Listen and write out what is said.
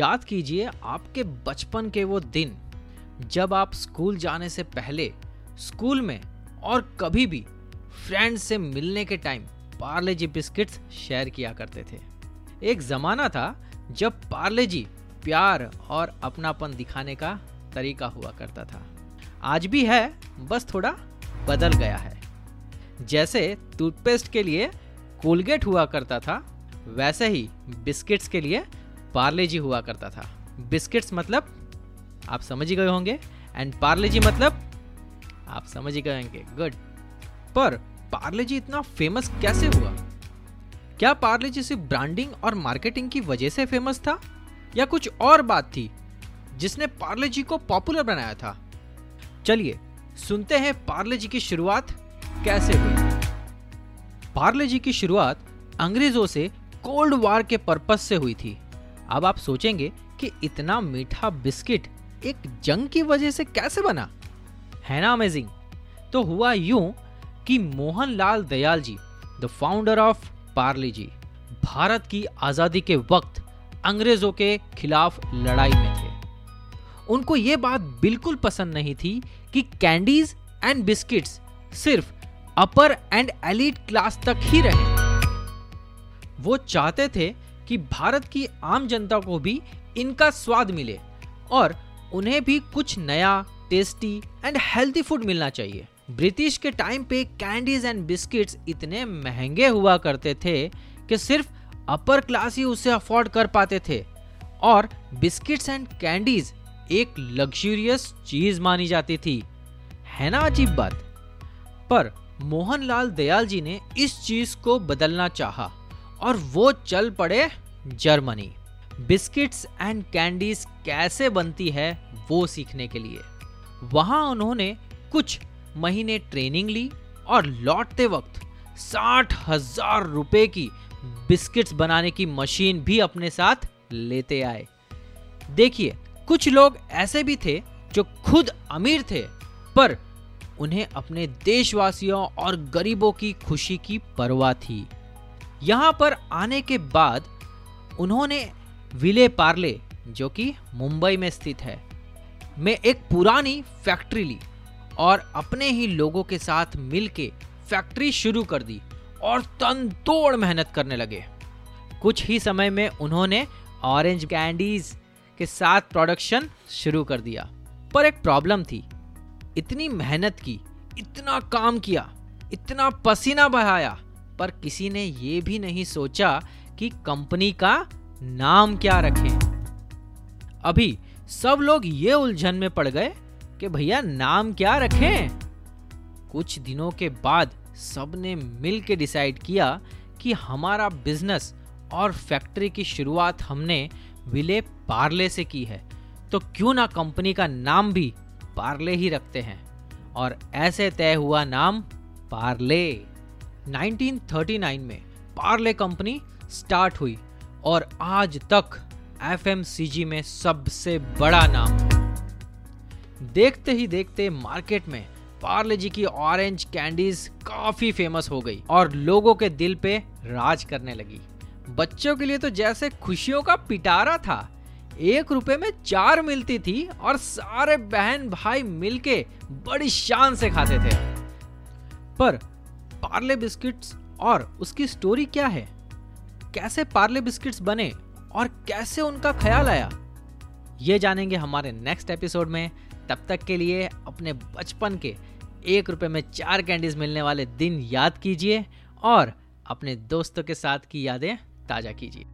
याद कीजिए आपके बचपन के वो दिन, जब आप स्कूल जाने से पहले, स्कूल में और कभी भी फ्रेंड्स से मिलने के time Parle G biscuits share किया करते थे। एक जमाना था जब पार्ले जी प्यार और अपनापन दिखाने का तरीका हुआ करता था। आज भी है, बस थोड़ा बदल गया है। जैसे टूथपेस्ट के लिए कोलगेट हुआ करता था, वैसे ही बिस्किट्स के लिए पार्ले जी हुआ करता था। बिस्किट्स मतलब आप समझ ही गए होंगे एंड पार्ले जी मतलब आप समझ ही गए होंगे। गुड पर पार्ले जी इतना फ़ेमस कैसे हुआ? क्या पार्ले जी सिर्फ़ ब्रांडिंग और मार्केटिंग की वजह से फ़ेमस था? या कुछ और बात थी, जिसने पार्ले जी को पॉपुलर बनाया था? चलिए, सुनते हैं पार्ले जी की शुरुआत कैसे हुई। पार्ले जी की शुरुआत अंग्रेज़ों से कोल्ड वार के पर्पस से हुई थी। अब आप सोचेंगे कि इतना मीठा बिस्किट एक जंग की वजह से कैसे बना? है ना अमेजिंग तो हुआ यूँ कि Mohan Lal Dayal ji the founder of Parle G, Bharat की आज़ादी के वक्त अंग्रेज़ों के खिलाफ लड़ाई में थे। उनको यह बात बिल्कुल पसंद नहीं थी कि कैंडीज एंड बिस्किट्स सिर्फ़ अपर एंड एलिट क्लास तक ही रहे। वो चाहते थे कि भारत की आम जनता को भी इनका स्वाद मिले और उन्हें भी कुछ नया टेस्टी एंड हेल्थी फ़ूड मिलना चाहिए। ब्रिटिश के टाइम पे कैंडीज एंड बिस्किट्स इतने महँगे हुआ करते थे कि सिर्फ़ अपर क्लास ही उसे अफोर्ड कर पाते थे। और बिस्किट्स एंड कैंडीज एक लग्जूरियस चीज़ मानी जाती थी। है ना अजीब बात? पर मोहनलाल दयाल जी ने इस चीज़ को बदलना चाहा। और वो चल पड़े जर्मनी। बिस्किट्स एंड कैंडीज कैसे बनती है वो सीखने के लिए। वहाँ उन्होंने कुछ महीने ट्रेनिंग ली और लौटते वक्त साठ हज़ार रुपए की बिस्किट्स बनाने की मशीन भी अपने साथ लेते आए। देखिए, कुछ लोग ऐसे भी थे जो खुद अमीर थे, पर उन्हें अपने देशवासियों और गरीबों की खुशी की परवाह थी। यहाँ पर आने के बाद उन्होंने विले पार्ले, जो कि मुंबई में स्थित है, में एक पुरानी फैक्ट्री ली और अपने ही लोगों के साथ मिलके फैक्ट्री शुरू कर दी और तन तोड़ मेहनत करने लगे। कुछ ही समय में उन्होंने ऑरेंज कैंडीज के साथ प्रोडक्शन शुरू कर दिया। पर एक प्रॉब्लम थी। इतनी मेहनत की, इतना काम किया, इतना पसीना बहाया पर किसी ने ये भी नहीं सोचा कि कंपनी का नाम क्या रखें। अभी सब लोग ये उलझन में पड़ गए कि भैया नाम क्या रखें। कुछ दिनों के बाद सबने मिल के डिसाइड किया कि हमारा बिज़नेस और फैक्ट्री की शुरुआत हमने विले पार्ले से की है। तो क्यों ना कंपनी का नाम भी पार्ले ही रखते हैं। और ऐसे तय हुआ नाम पार्ले। 1939 में पार्ले कंपनी स्टार्ट हुई और आज तक एफएमसीजी में सबसे बड़ा नाम देखते ही देखते मार्केट में पार्ले जी की ऑरेंज कैंडीज काफ़ी फ़ेमस हो गई और लोगों के दिल पे राज करने लगी। बच्चों के लिए तो जैसे खुशियों का पिटारा था। एक रुपए में चार मिलती थी और सारे बहन भाई मिलके बड़ी शान से खाते थे। पर पार्ले बिस्किट्स और उसकी स्टोरी क्या है? कैसे पार्ले बिस्किट्स बने और कैसे उनका ख्याल आया? ये जानेंगे हमारे नेक्स्ट एपिसोड में। तब तक के लिए अपने बचपन के एक रुपये में चार कैंडीज मिलने वाले दिन याद कीजिए और अपने दोस्तों के साथ की यादें ताज़ा कीजिए।